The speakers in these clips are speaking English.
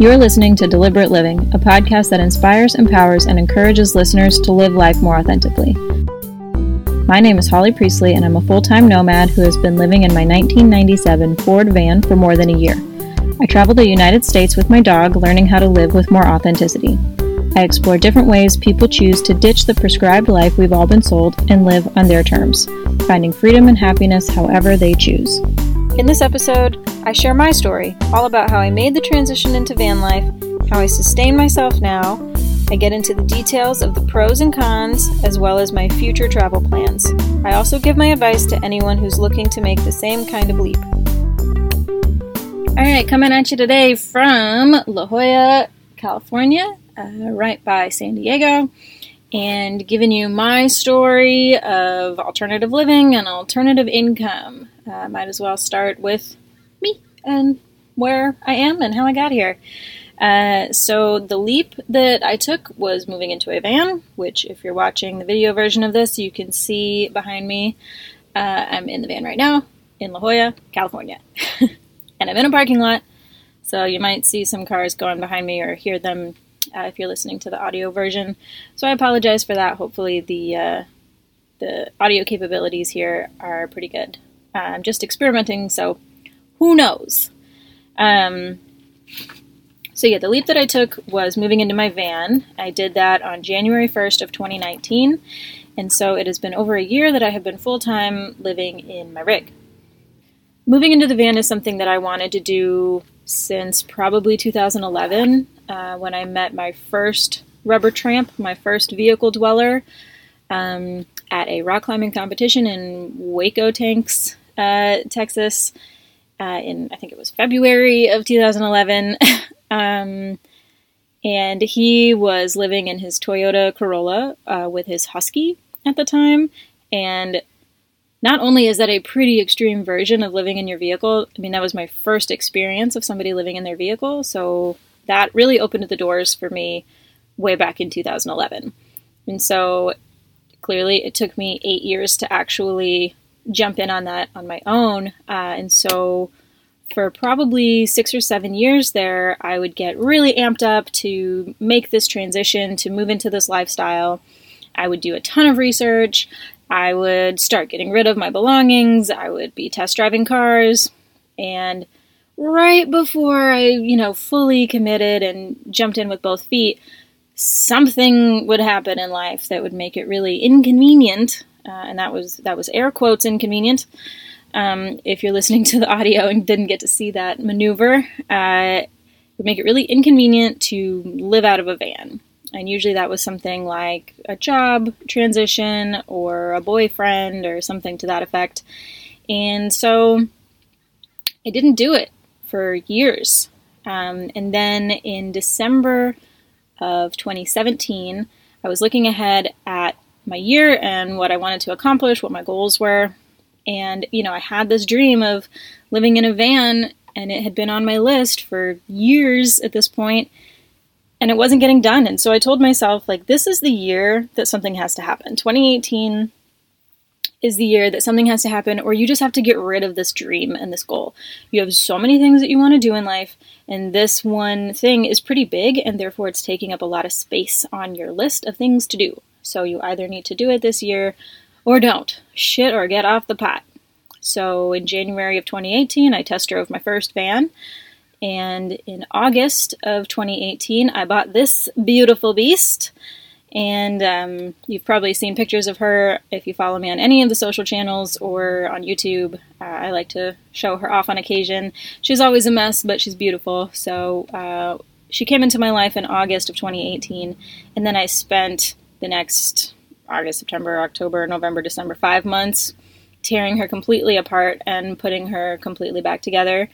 You're listening to Deliberate Living, a podcast that inspires, empowers, and encourages listeners to live life more authentically. My name is Holly Priestley, and I'm a full time nomad who has been living in my 1997 Ford van for more than a year. I travel the United States with my dog, learning how to live with more authenticity. I explore different ways people choose to ditch the prescribed life we've all been sold and live on their terms, finding freedom and happiness however they choose. In this episode, I share my story, all about how I made the transition into van life, how I sustain myself now. I get into the details of the pros and cons, as well as my future travel plans. I also give my advice to anyone who's looking to make the same kind of leap. All right, coming at you today from La Jolla, California uh, right by San Diego, and giving you my story of alternative living and alternative income. Uh, might as well start with me and where I am and how I got here. Uh, so, the leap that I took was moving into a van, which, if you're watching the video version of this, you can see behind me. Uh, I'm in the van right now in La Jolla, California. and I'm in a parking lot, so you might see some cars going behind me or hear them uh, if you're listening to the audio version. So I apologize for that. Hopefully the uh, the audio capabilities here are pretty good. I'm just experimenting, so who knows? Um, so yeah, the leap that I took was moving into my van. I did that on January 1st of 2019, and so it has been over a year that I have been full time living in my rig. Moving into the van is something that I wanted to do since probably 2011 uh, when I met my first rubber tramp, my first vehicle dweller, um, at a rock climbing competition in Hueco Tanks, uh, Texas, uh, in I think it was February of 2011. um, and he was living in his Toyota Corolla uh, with his Husky at the time. And not only is that a pretty extreme version of living in your vehicle, I mean, that was my first experience of somebody living in their vehicle. So that really opened the doors for me way back in 2011. And so clearly it took me eight years to actually jump in on that on my own. Uh, and so for probably six or seven years there, I would get really amped up to make this transition, to move into this lifestyle. I would do a ton of research. I would start getting rid of my belongings. I would be test driving cars. And right before I, you know, fully committed and jumped in with both feet, something would happen in life that would make it really inconvenient, uh, and that was that was air quotes inconvenient. Um, if you're listening to the audio and didn't get to see that maneuver, uh, would make it really inconvenient to live out of a van. And usually that was something like a job transition or a boyfriend or something to that effect. And so I didn't do it for years. Um, and then in December of 2017, I was looking ahead at my year and what I wanted to accomplish, what my goals were. And, you know, I had this dream of living in a van, and it had been on my list for years at this point, and it wasn't getting done. And so I told myself, like, this is the year that something has to happen. 2018 is the year that something has to happen, or you just have to get rid of this dream and this goal. You have so many things that you want to do in life, and this one thing is pretty big, and therefore it's taking up a lot of space on your list of things to do. So you either need to do it this year or don't. Shit or get off the pot. So in January of 2018, I test drove my first van. And in August of 2018, I bought this beautiful beast. And um, you've probably seen pictures of her if you follow me on any of the social channels or on YouTube. Uh, I like to show her off on occasion. She's always a mess, but she's beautiful. So uh, she came into my life in August of 2018, and then I spent the next August, September, October, November, December, five months tearing her completely apart and putting her completely back together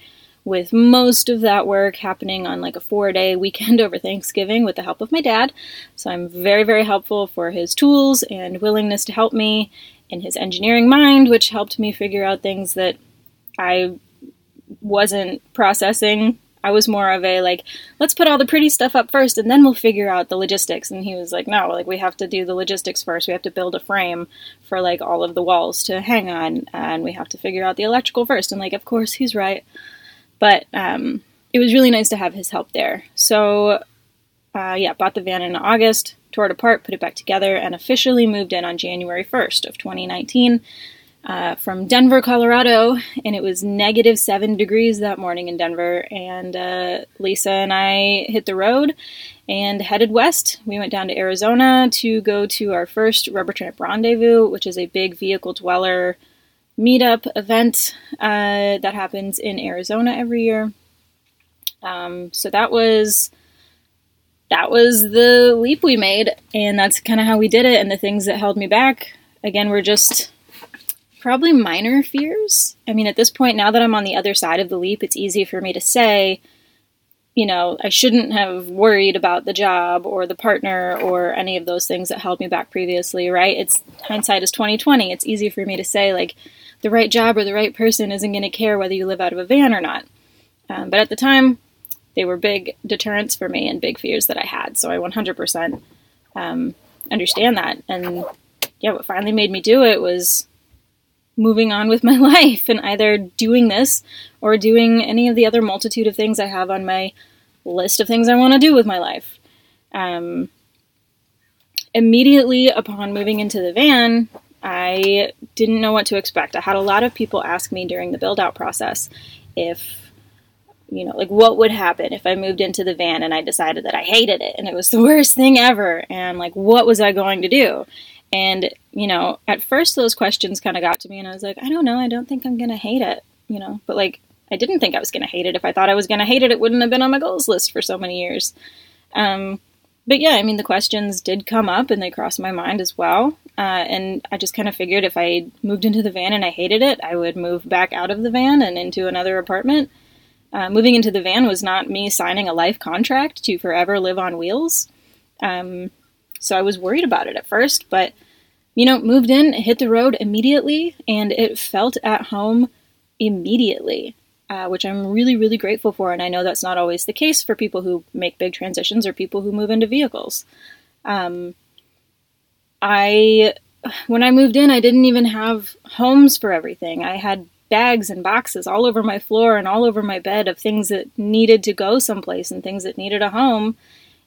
with most of that work happening on like a four day weekend over Thanksgiving with the help of my dad. So I'm very, very helpful for his tools and willingness to help me in his engineering mind, which helped me figure out things that I wasn't processing. I was more of a like, let's put all the pretty stuff up first and then we'll figure out the logistics. And he was like, no, like we have to do the logistics first. We have to build a frame for like all of the walls to hang on and we have to figure out the electrical first. And like, of course, he's right. But um, it was really nice to have his help there. So, uh, yeah, bought the van in August, tore it apart, put it back together, and officially moved in on January 1st of 2019 uh, from Denver, Colorado. And it was negative seven degrees that morning in Denver. And uh, Lisa and I hit the road and headed west. We went down to Arizona to go to our first Rubber Tramp Rendezvous, which is a big vehicle dweller meetup event uh, that happens in Arizona every year. Um, so that was that was the leap we made, and that's kind of how we did it. And the things that held me back, again, were just probably minor fears. I mean, at this point, now that I'm on the other side of the leap, it's easy for me to say, you know, I shouldn't have worried about the job or the partner or any of those things that held me back previously, right? It's hindsight is 2020. It's easy for me to say like the right job or the right person isn't going to care whether you live out of a van or not. Um, but at the time, they were big deterrents for me and big fears that I had. So I 100% um, understand that. And yeah, what finally made me do it was moving on with my life and either doing this or doing any of the other multitude of things I have on my list of things I want to do with my life. Um, immediately upon moving into the van, I didn't know what to expect. I had a lot of people ask me during the build out process if you know, like what would happen if I moved into the van and I decided that I hated it and it was the worst thing ever and like what was I going to do? And, you know, at first those questions kind of got to me and I was like, I don't know, I don't think I'm going to hate it, you know, but like I didn't think I was going to hate it. If I thought I was going to hate it, it wouldn't have been on my goals list for so many years. Um, but yeah, I mean, the questions did come up and they crossed my mind as well. Uh, and I just kind of figured if I moved into the van and I hated it, I would move back out of the van and into another apartment uh, moving into the van was not me signing a life contract to forever live on wheels. Um, so I was worried about it at first, but you know, moved in, hit the road immediately, and it felt at home immediately, uh, which I'm really, really grateful for. And I know that's not always the case for people who make big transitions or people who move into vehicles. Um, I, when I moved in, I didn't even have homes for everything. I had bags and boxes all over my floor and all over my bed of things that needed to go someplace and things that needed a home.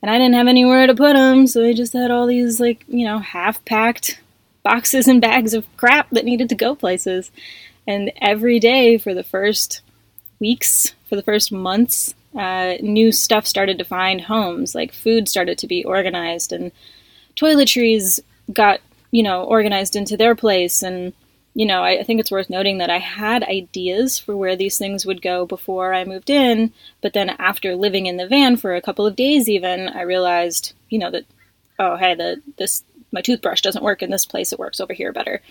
And I didn't have anywhere to put them, so I just had all these, like, you know, half packed boxes and bags of crap that needed to go places. And every day for the first weeks, for the first months, uh, new stuff started to find homes. Like food started to be organized, and toiletries got, you know, organized into their place, and you know, I, I, think it's worth noting that I had ideas for where these things would go before I moved in, but then after living in the van for a couple of days, even I realized, you know, that oh, hey, the this my toothbrush doesn't work in this place; it works over here better.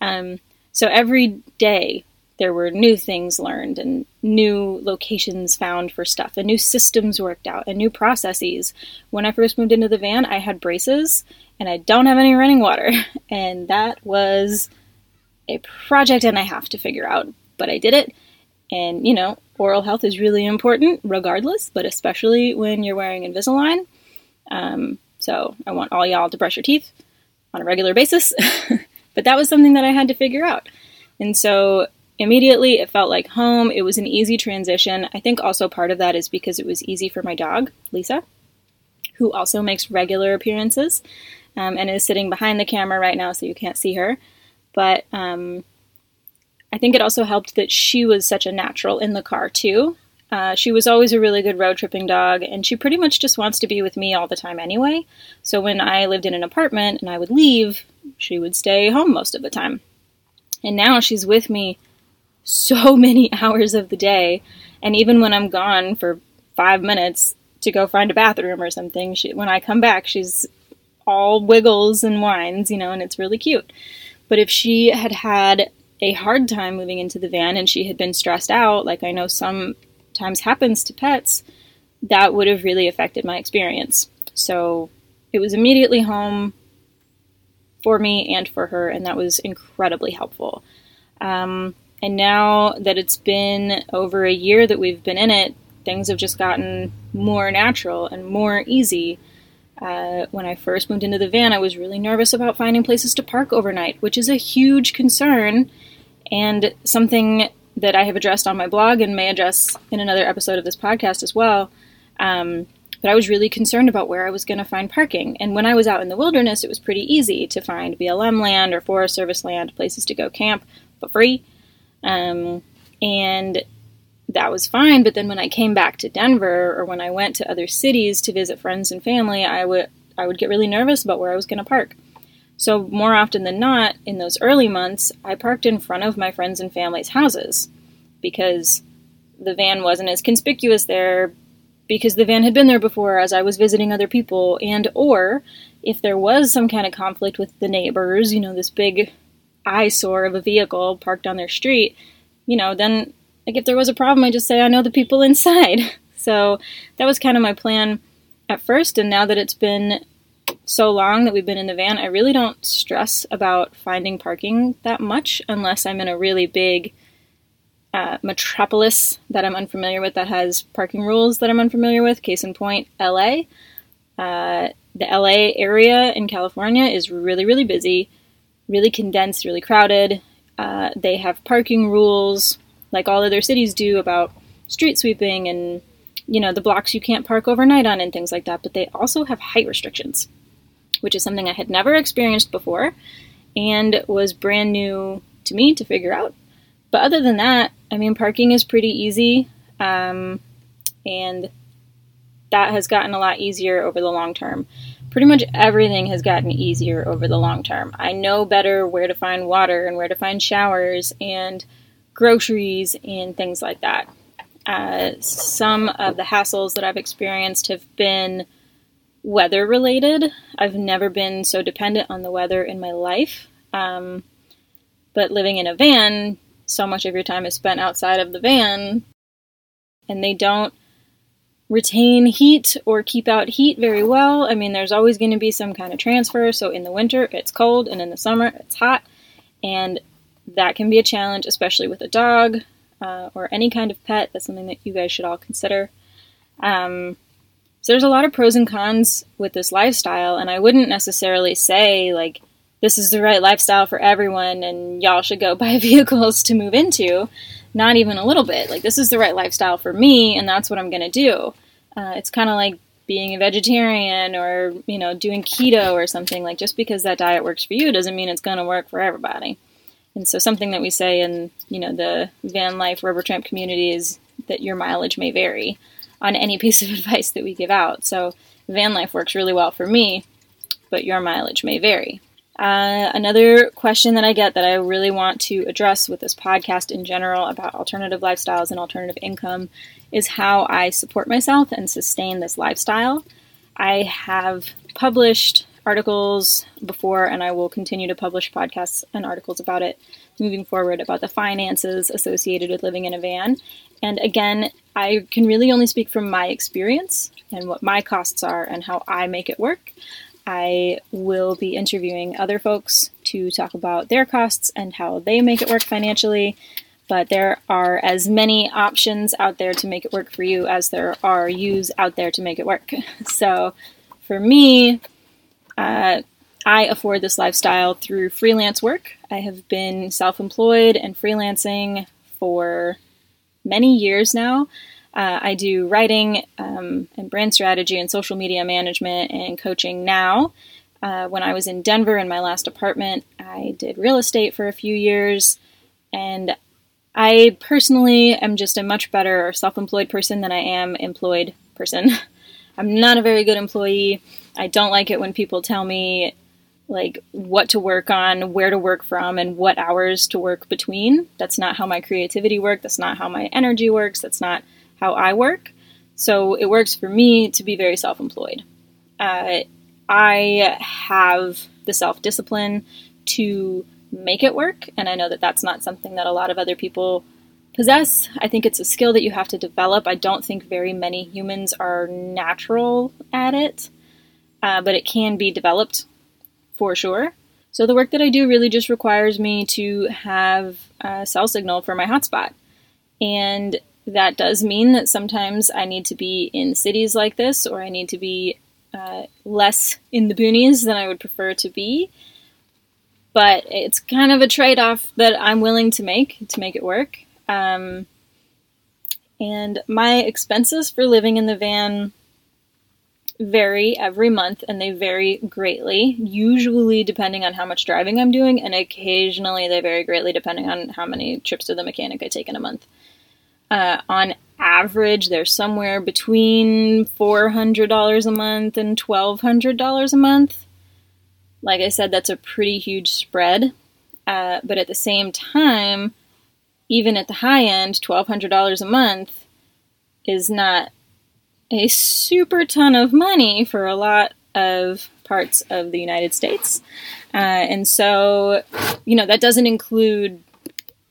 Um, so every day there were new things learned and new locations found for stuff, and new systems worked out, and new processes. When I first moved into the van, I had braces, and I don't have any running water, and that was a project and I have to figure out, but I did it. And, you know, oral health is really important regardless, but especially when you're wearing Invisalign. Um, so I want all y'all to brush your teeth on a regular basis. but that was something that I had to figure out. And so immediately it felt like home. It was an easy transition. I think also part of that is because it was easy for my dog, Lisa, who also makes regular appearances um, and is sitting behind the camera right now, so you can't see her. But um, I think it also helped that she was such a natural in the car, too. Uh, she was always a really good road tripping dog, and she pretty much just wants to be with me all the time anyway. So when I lived in an apartment and I would leave, she would stay home most of the time. And now she's with me so many hours of the day, and even when I'm gone for five minutes to go find a bathroom or something, she, when I come back, she's all wiggles and whines, you know, and it's really cute. But if she had had a hard time moving into the van and she had been stressed out, like I know sometimes happens to pets, that would have really affected my experience. So it was immediately home for me and for her, and that was incredibly helpful. Um, and now that it's been over a year that we've been in it, things have just gotten more natural and more easy. Uh, when I first moved into the van, I was really nervous about finding places to park overnight, which is a huge concern and something that I have addressed on my blog and may address in another episode of this podcast as well. Um, but I was really concerned about where I was going to find parking. And when I was out in the wilderness, it was pretty easy to find BLM land or Forest Service land, places to go camp for free. Um, and that was fine. But then when I came back to Denver or when I went to other cities to visit friends and family, I would I would get really nervous about where I was going to park. So more often than not, in those early months, I parked in front of my friends and family's houses because the van wasn't as conspicuous there because the van had been there before as I was visiting other people and or if there was some kind of conflict with the neighbors, you know, this big eyesore of a vehicle parked on their street, you know, then like if there was a problem, I just say I know the people inside. So that was kind of my plan at first, and now that it's been so long that we've been in the van, I really don't stress about finding parking that much unless I'm in a really big uh, metropolis that I'm unfamiliar with that has parking rules that I'm unfamiliar with. Case in point, LA. Uh, the LA area in California is really, really busy, really condensed, really crowded. Uh, they have parking rules like all other cities do about street sweeping and you know the blocks you can't park overnight on and things like that but they also have height restrictions which is something i had never experienced before and was brand new to me to figure out. But other than that i mean parking is pretty easy um, and that has gotten a lot easier over the long term. Pretty much everything has gotten easier over the long term. I know better where to find water and where to find showers and groceries and things like that. Uh, some of the hassles that I've experienced have been weather related. I've never been so dependent on the weather in my life. Um, but living in a van, so much of your time is spent outside of the van, and they don't retain heat or keep out heat very well. I mean, there's always going to be some kind of transfer. So in the winter, it's cold, and in the summer, it's hot. And that can be a challenge, especially with a dog uh, or any kind of pet. That's something that you guys should all consider. Um, so there's a lot of pros and cons with this lifestyle, and I wouldn't necessarily say like this is the right lifestyle for everyone, and y'all should go buy vehicles to move into. Not even a little bit. Like this is the right lifestyle for me, and that's what I'm gonna do. Uh, it's kind of like being a vegetarian or you know doing keto or something. Like just because that diet works for you doesn't mean it's gonna work for everybody. And so something that we say in, you know, the van life rubber tramp community is that your mileage may vary on any piece of advice that we give out. So van life works really well for me, but your mileage may vary. Uh, another question that I get that I really want to address with this podcast in general about alternative lifestyles and alternative income is how I support myself and sustain this lifestyle. I have published articles before, and I will continue to publish podcasts and articles about it moving forward about the finances associated with living in a van. And again, I can really only speak from my experience and what my costs are and how I make it work. I will be interviewing other folks to talk about their costs and how they make it work financially. But there are as many options out there to make it work for you as there are yous out there to make it work. So for me, uh, I afford this lifestyle through freelance work. I have been self employed and freelancing for many years now. Uh, I do writing um, and brand strategy and social media management and coaching now. Uh, when I was in Denver in my last apartment, I did real estate for a few years. And I personally am just a much better self employed person than I am employed person. I'm not a very good employee. I don't like it when people tell me like what to work on, where to work from, and what hours to work between. That's not how my creativity works. That's not how my energy works. That's not how I work. So it works for me to be very self employed. Uh, I have the self discipline to make it work, and I know that that's not something that a lot of other people possess. I think it's a skill that you have to develop. I don't think very many humans are natural at it uh, but it can be developed for sure. So the work that I do really just requires me to have a cell signal for my hotspot. And that does mean that sometimes I need to be in cities like this, or I need to be uh, less in the boonies than I would prefer to be. But it's kind of a trade off that I'm willing to make to make it work. Um, and my expenses for living in the van vary every month and they vary greatly, usually depending on how much driving I'm doing, and occasionally they vary greatly depending on how many trips to the mechanic I take in a month. Uh, on average, they're somewhere between $400 a month and $1,200 a month. Like I said, that's a pretty huge spread. Uh, but at the same time, even at the high end, $1,200 a month is not a super ton of money for a lot of parts of the United States. Uh, and so, you know, that doesn't include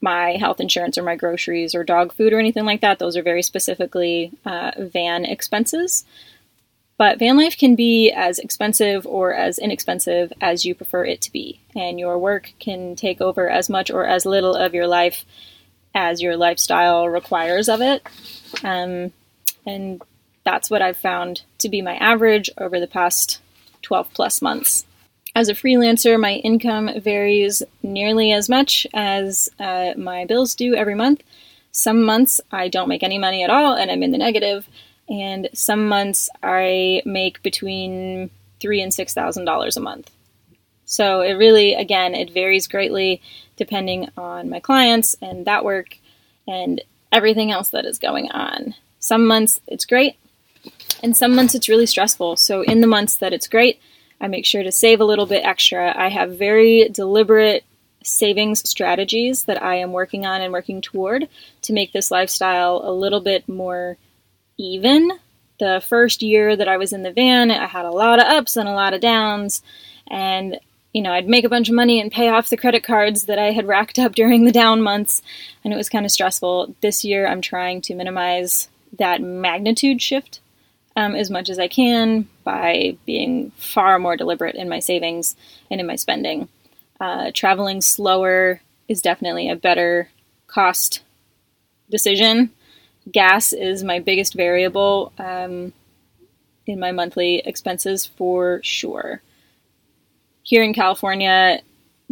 my health insurance or my groceries or dog food or anything like that. Those are very specifically uh, van expenses. But van life can be as expensive or as inexpensive as you prefer it to be. And your work can take over as much or as little of your life as your lifestyle requires of it. Um, and that's what I've found to be my average over the past 12 plus months. As a freelancer, my income varies nearly as much as uh, my bills do every month. Some months I don't make any money at all and I'm in the negative, and some months I make between three and six thousand dollars a month. So it really, again, it varies greatly depending on my clients and that work and everything else that is going on. Some months it's great, and some months it's really stressful. So, in the months that it's great, I make sure to save a little bit extra. I have very deliberate savings strategies that I am working on and working toward to make this lifestyle a little bit more even. The first year that I was in the van, I had a lot of ups and a lot of downs, and you know, I'd make a bunch of money and pay off the credit cards that I had racked up during the down months, and it was kind of stressful. This year, I'm trying to minimize that magnitude shift um, as much as I can by being far more deliberate in my savings and in my spending. Uh, traveling slower is definitely a better cost decision. Gas is my biggest variable um, in my monthly expenses for sure. Here in California,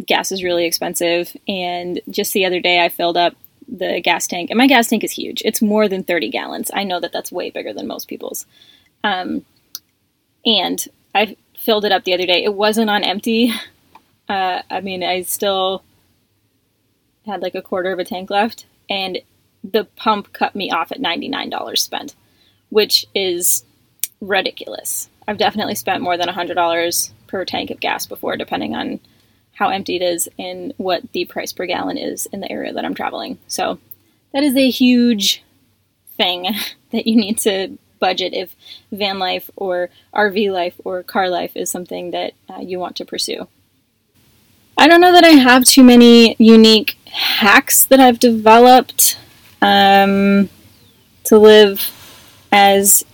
gas is really expensive, and just the other day I filled up the gas tank, and my gas tank is huge. It's more than 30 gallons. I know that that's way bigger than most people's. Um, and I filled it up the other day. It wasn't on empty. Uh, I mean, I still had like a quarter of a tank left, and the pump cut me off at $99 spent, which is ridiculous. I've definitely spent more than $100 per tank of gas before, depending on how empty it is and what the price per gallon is in the area that I'm traveling. So that is a huge thing that you need to budget if van life or RV life or car life is something that uh, you want to pursue. I don't know that I have too many unique hacks that I've developed um, to live as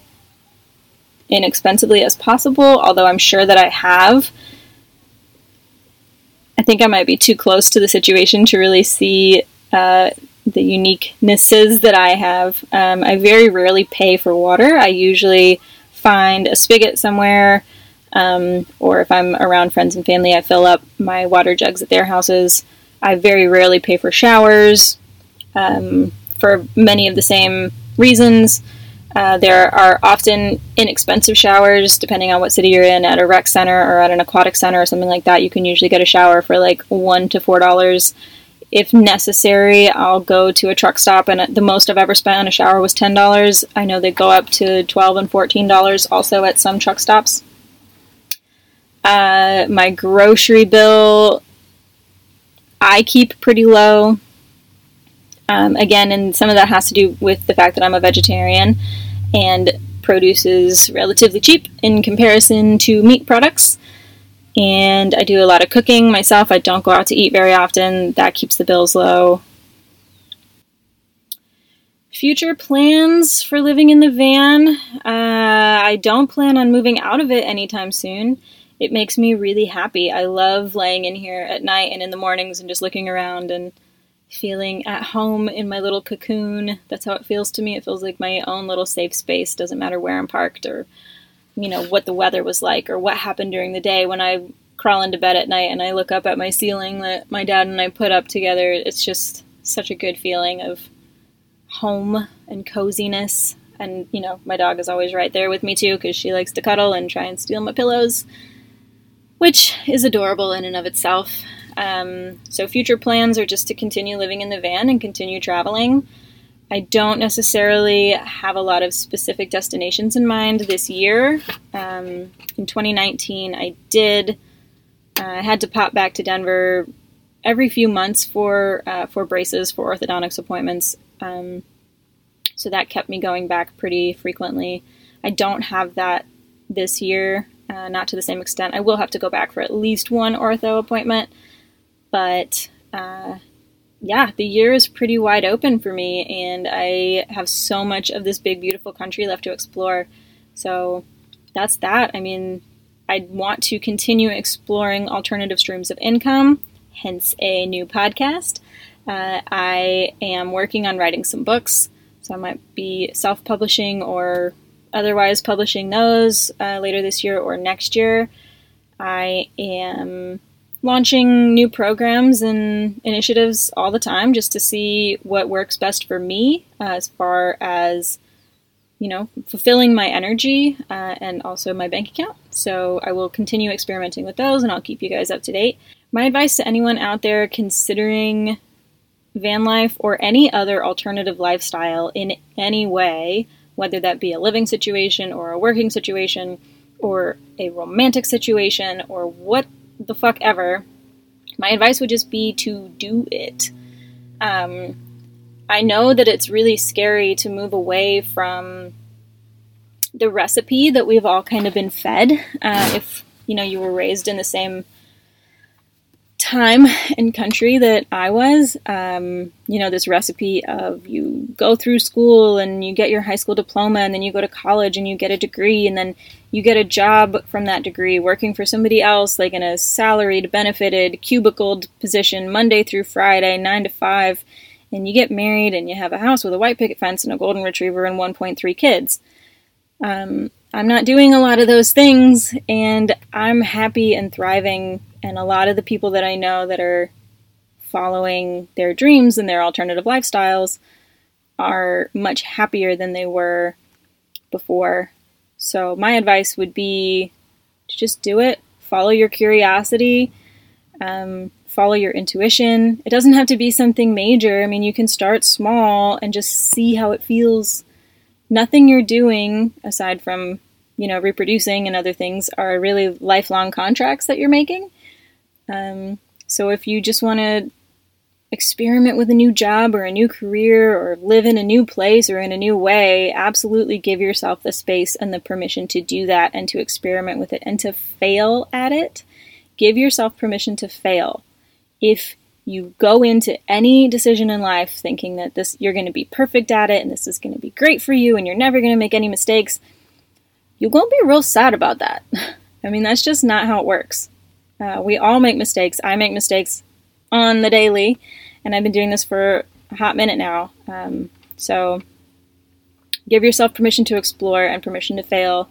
inexpensively as possible, although I'm sure that I have. I think I might be too close to the situation to really see uh, the uniquenesses that I have. Um, I very rarely pay for water. I usually find a spigot somewhere, um, or if I'm around friends and family, I fill up my water jugs at their houses. I very rarely pay for showers um, for many of the same reasons. Uh, there are often inexpensive showers depending on what city you're in at a rec center or at an aquatic center or something like that. You can usually get a shower for like one to four dollars if necessary, I'll go to a truck stop, and the most I've ever spent on a shower was ten dollars. I know they go up to twelve and fourteen dollars also at some truck stops. Uh, my grocery bill, I keep pretty low. Um, again, and some of that has to do with the fact that I'm a vegetarian, and produce is relatively cheap in comparison to meat products and I do a lot of cooking myself. I don't go out to eat very often. That keeps the bills low. Future plans for living in the van. Uh, I don't plan on moving out of it anytime soon. It makes me really happy. I love laying in here at night and in the mornings and just looking around and feeling at home in my little cocoon. That's how it feels to me. It feels like my own little safe space. Doesn't matter where I'm parked or you know what the weather was like or what happened during the day when I crawl into bed at night and I look up at my ceiling that my dad and I put up together. It's just such a good feeling of home and coziness. And, you know, my dog is always right there with me too because she likes to cuddle and try and steal my pillows, which is adorable in and of itself. Um, so, future plans are just to continue living in the van and continue traveling. I don't necessarily have a lot of specific destinations in mind this year. Um, in 2019, I did. Uh, I had to pop back to Denver every few months for uh, for braces for orthodontics appointments. Um, so that kept me going back pretty frequently. I don't have that this year, uh, not to the same extent. I will have to go back for at least one ortho appointment, but uh, yeah, the year is pretty wide open for me, and I have so much of this big, beautiful country left to explore. So that's that. I mean, I want to continue exploring alternative streams of income, hence a new podcast. Uh, I am working on writing some books, so I might be self publishing or otherwise publishing those uh, later this year or next year. I am launching new programs and initiatives all the time just to see what works best for me uh, as far as you know fulfilling my energy uh, and also my bank account. So i will continue experimenting with those and i'll keep you guys up to date. My advice to anyone out there considering van life or any other alternative lifestyle in any way whether that be a living situation or a working situation or a romantic situation or what the fuck ever, my advice would just be to do it. Um, I know that it's really scary to move away from the recipe that we've all kind of been fed. Uh, if you know you were raised in the same time and country that I was, um, you know, this recipe of you go through school and you get your high school diploma and then you go to college and you get a degree and then you get a job from that degree working for somebody else, like in a salaried, benefited, cubicled position Monday through Friday, 9 to 5, and you get married and you have a house with a white picket fence and a golden retriever and 1.3 kids. Um, I'm not doing a lot of those things, and I'm happy and thriving and a lot of the people that I know that are following their dreams and their alternative lifestyles are much happier than they were before. So, my advice would be to just do it, follow your curiosity, um, follow your intuition. It doesn't have to be something major. I mean, you can start small and just see how it feels. Nothing you're doing, aside from, you know, reproducing and other things, are really lifelong contracts that you're making. Um, so if you just want to experiment with a new job or a new career or live in a new place or in a new way, absolutely give yourself the space and the permission to do that and to experiment with it and to fail at it. Give yourself permission to fail. If you go into any decision in life thinking that this you're going to be perfect at it and this is going to be great for you and you're never going to make any mistakes, you're going to be real sad about that. I mean, that's just not how it works. Uh, we all make mistakes. I make mistakes on the daily, and I've been doing this for a hot minute now. Um, so give yourself permission to explore and permission to fail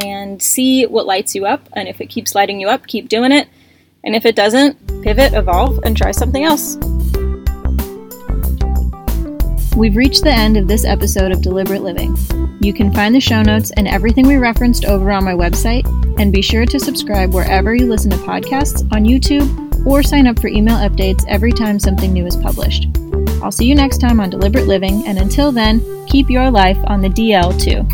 and see what lights you up. And if it keeps lighting you up, keep doing it. And if it doesn't, pivot, evolve, and try something else. We've reached the end of this episode of Deliberate Living. You can find the show notes and everything we referenced over on my website, and be sure to subscribe wherever you listen to podcasts on YouTube or sign up for email updates every time something new is published. I'll see you next time on Deliberate Living, and until then, keep your life on the DL too.